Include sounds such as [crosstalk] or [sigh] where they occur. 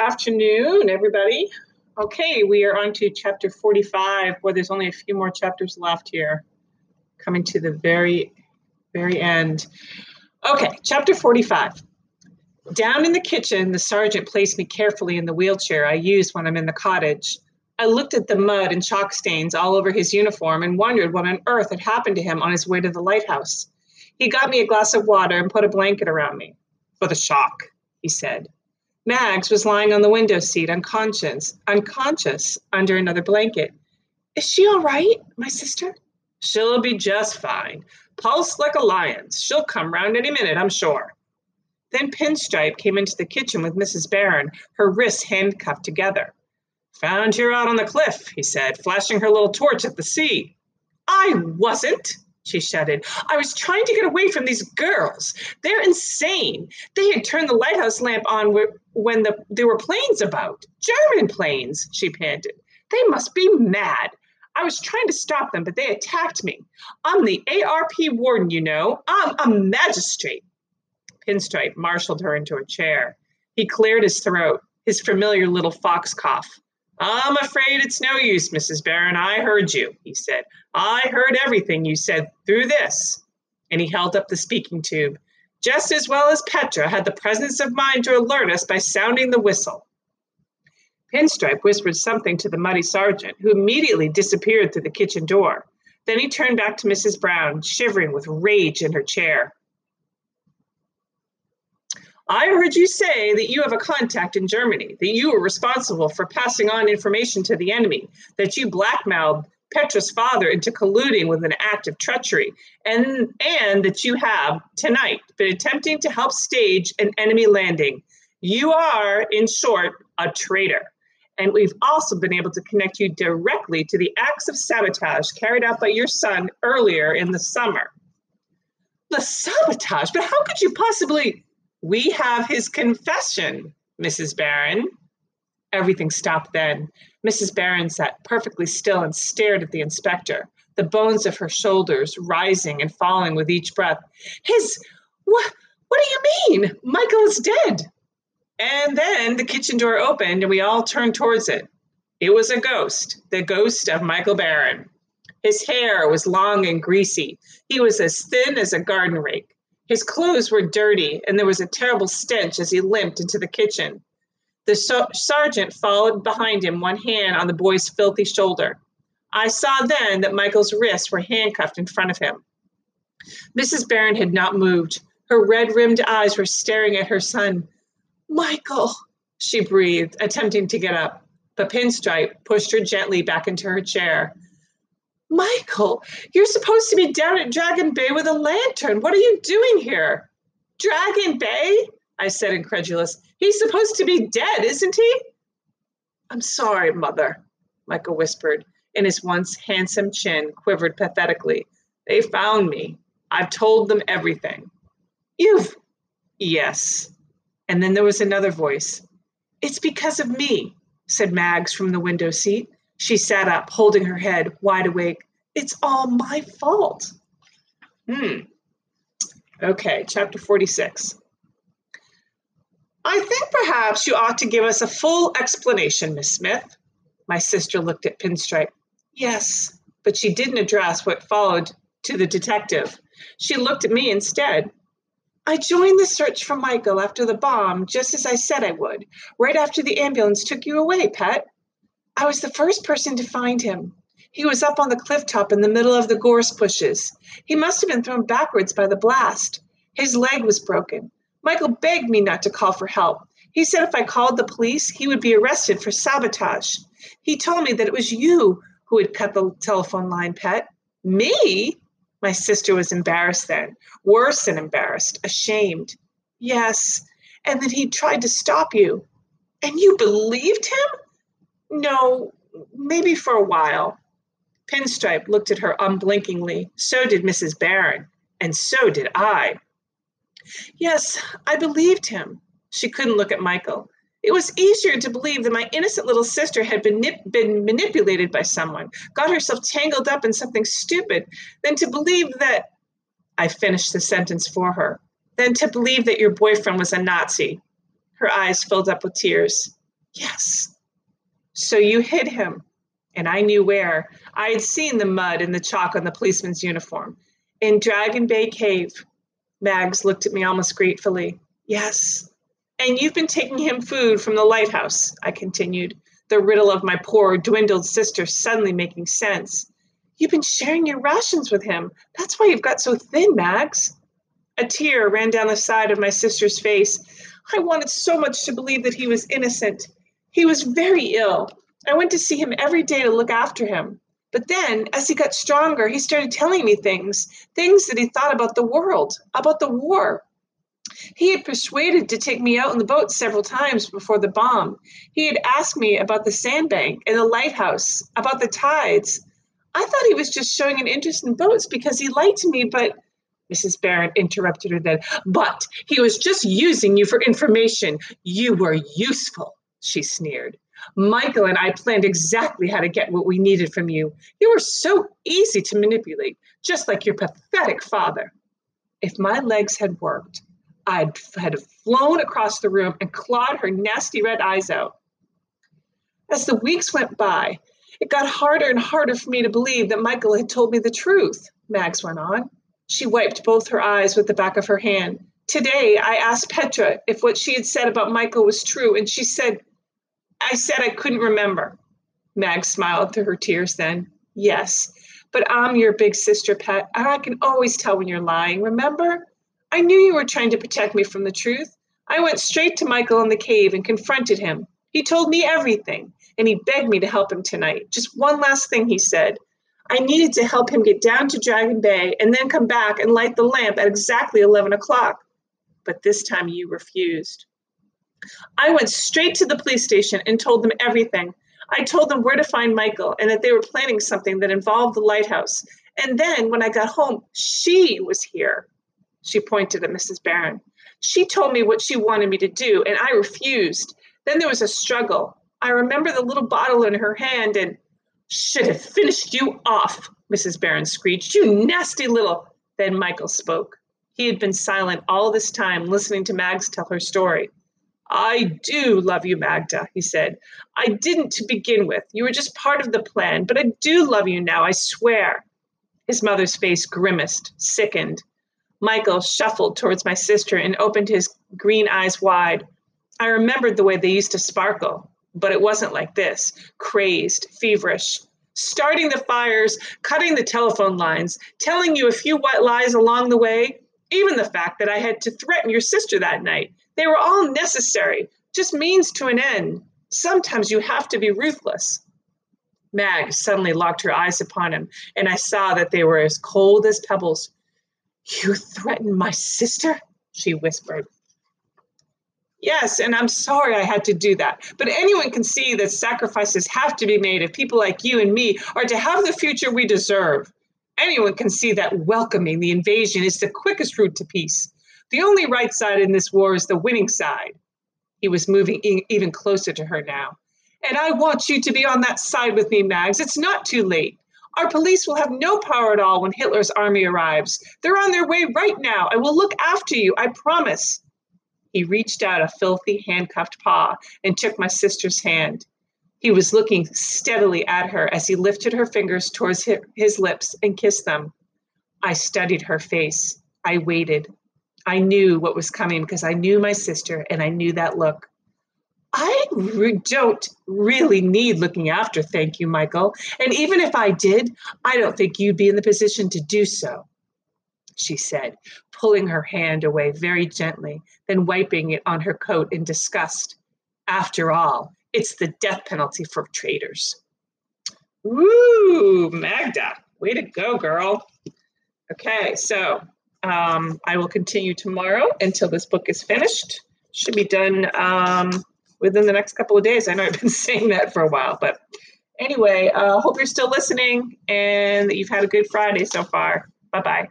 afternoon, everybody. Okay, we are on to chapter 45, where there's only a few more chapters left here, coming to the very, very end. Okay, chapter 45. Down in the kitchen, the sergeant placed me carefully in the wheelchair I use when I'm in the cottage. I looked at the mud and chalk stains all over his uniform and wondered what on earth had happened to him on his way to the lighthouse. He got me a glass of water and put a blanket around me. For the shock, he said. Mags was lying on the window seat, unconscious, unconscious under another blanket. Is she all right, my sister? She'll be just fine. Pulse like a lion's. She'll come round any minute, I'm sure. Then Pinstripe came into the kitchen with Mrs. Baron, her wrists handcuffed together. Found her out on the cliff, he said, flashing her little torch at the sea. I wasn't, she shouted. I was trying to get away from these girls. They're insane. They had turned the lighthouse lamp on when the, there were planes about. German planes, she panted. They must be mad. I was trying to stop them, but they attacked me. I'm the ARP warden, you know. I'm a magistrate. Pinstripe marshaled her into a chair. He cleared his throat, his familiar little fox cough. I'm afraid it's no use, Mrs. Baron. I heard you, he said. I heard everything you said through this. And he held up the speaking tube. Just as well as Petra had the presence of mind to alert us by sounding the whistle. Pinstripe whispered something to the muddy sergeant, who immediately disappeared through the kitchen door. Then he turned back to Mrs. Baron, shivering with rage in her chair. I heard you say that you have a contact in Germany, that you were responsible for passing on information to the enemy, that you blackmailed Petra's father into colluding with an act of treachery, and, and that you have, tonight, been attempting to help stage an enemy landing. You are, in short, a traitor. And we've also been able to connect you directly to the acts of sabotage carried out by your son earlier in the summer. The sabotage? But how could you possibly? We have his confession, Mrs. Baron. Everything stopped then. Mrs. Baron sat perfectly still and stared at the inspector, the bones of her shoulders rising and falling with each breath. His, what, what do you mean? Michael is dead. And then the kitchen door opened and we all turned towards it. It was a ghost, the ghost of Michael Baron. His hair was long and greasy. He was as thin as a garden rake. His clothes were dirty, and there was a terrible stench as he limped into the kitchen. The so- sergeant followed behind him, one hand on the boy's filthy shoulder. I saw then that Michael's wrists were handcuffed in front of him. Mrs. Baron had not moved. Her red rimmed eyes were staring at her son. Michael, she breathed, attempting to get up. But Pinstripe pushed her gently back into her chair. Michael, you're supposed to be down at Dragon Bay with a lantern. What are you doing here? Dragon Bay? I said, incredulous. He's supposed to be dead, isn't he? I'm sorry, Mother, Michael whispered, and his once handsome chin quivered pathetically. They found me. I've told them everything. You've. Yes. And then there was another voice. It's because of me, said Mags from the window seat. She sat up, holding her head wide awake. It's all my fault. Hmm. Okay, chapter 46. I think perhaps you ought to give us a full explanation, Miss Smith. My sister looked at Pinstripe. Yes, but she didn't address what followed to the detective. She looked at me instead. I joined the search for Michael after the bomb, just as I said I would, right after the ambulance took you away, Pet. I was the first person to find him. He was up on the cliff top in the middle of the gorse bushes. He must have been thrown backwards by the blast. His leg was broken. Michael begged me not to call for help. He said if I called the police, he would be arrested for sabotage. He told me that it was you who had cut the telephone line, Pet. Me? My sister was embarrassed then, worse than embarrassed, ashamed. Yes, and that he tried to stop you. And you believed him? No, maybe for a while. Pinstripe looked at her unblinkingly. So did Mrs. Baron, and so did I. Yes, I believed him. She couldn't look at Michael. It was easier to believe that my innocent little sister had been, been manipulated by someone, got herself tangled up in something stupid, than to believe that. I finished the sentence for her. Than to believe that your boyfriend was a Nazi. Her eyes filled up with tears. Yes. So you hid him, and I knew where. I had seen the mud and the chalk on the policeman's uniform. In Dragon Bay Cave. Mags looked at me almost gratefully. Yes. And you've been taking him food from the lighthouse, I continued, the riddle of my poor, dwindled sister suddenly making sense. You've been sharing your rations with him. That's why you've got so thin, Mags. A tear ran down the side of my sister's face. I wanted so much to believe that he was innocent. He was very ill. I went to see him every day to look after him. But then, as he got stronger, he started telling me things, things that he thought about the world, about the war. He had persuaded to take me out in the boat several times before the bomb. He had asked me about the sandbank and the lighthouse, about the tides. I thought he was just showing an interest in boats because he liked me, but Mrs. Baron interrupted her then. But he was just using you for information. You were useful, she sneered. Michael and I planned exactly how to get what we needed from you. You were so easy to manipulate, just like your pathetic father. If my legs had worked, I'd had flown across the room and clawed her nasty red eyes out. As the weeks went by, it got harder and harder for me to believe that Michael had told me the truth, Mags went on. She wiped both her eyes with the back of her hand. Today, I asked Petra if what she had said about Michael was true, and she said I said I couldn't remember. Mag smiled through her tears then. Yes, but I'm your big sister, Pet, and I can always tell when you're lying, remember? I knew you were trying to protect me from the truth. I went straight to Michael in the cave and confronted him. He told me everything, and he begged me to help him tonight. Just one last thing, he said. I needed to help him get down to Dragon Bay and then come back and light the lamp at exactly 11 o'clock. But this time you refused. I went straight to the police station and told them everything. I told them where to find Michael and that they were planning something that involved the lighthouse. And then when I got home, she was here. She pointed at Mrs. Baron. She told me what she wanted me to do, and I refused. Then there was a struggle. I remember the little bottle in her hand and should have finished you off, Mrs. Baron screeched. You nasty little. Then Michael spoke. He had been silent all this time, listening to Mags tell her story. I do love you, Magda, he said. I didn't to begin with. You were just part of the plan, but I do love you now, I swear. His mother's face grimaced, sickened. Michael shuffled towards my sister and opened his green eyes wide. I remembered the way they used to sparkle, but it wasn't like this crazed, feverish. Starting the fires, cutting the telephone lines, telling you a few white lies along the way, even the fact that I had to threaten your sister that night they were all necessary, just means to an end. Sometimes you have to be ruthless. Mag suddenly locked her eyes upon him, and I saw that they were as cold as pebbles. You threatened my sister? she whispered. Yes, and I'm sorry I had to do that. But anyone can see that sacrifices have to be made if people like you and me are to have the future we deserve. Anyone can see that welcoming the invasion is the quickest route to peace. The only right side in this war is the winning side. He was moving even closer to her now. And I want you to be on that side with me, Mags. It's not too late. Our police will have no power at all when Hitler's army arrives. They're on their way right now. I will look after you, I promise. He reached out a filthy, handcuffed paw and took my sister's hand. He was looking steadily at her as he lifted her fingers towards his lips and kissed them. I studied her face. I waited. I knew what was coming because I knew my sister and I knew that look. I re- don't really need looking after, thank you, Michael. And even if I did, I don't think you'd be in the position to do so, she said, pulling her hand away very gently, then wiping it on her coat in disgust. After all, it's the death penalty for traitors. Woo, Magda, way to go, girl. Okay, so um, I will continue tomorrow until this book is finished. Should be done um, within the next couple of days. I know I've been [laughs] saying that for a while, but anyway, uh, hope you're still listening and that you've had a good Friday so far. Bye bye.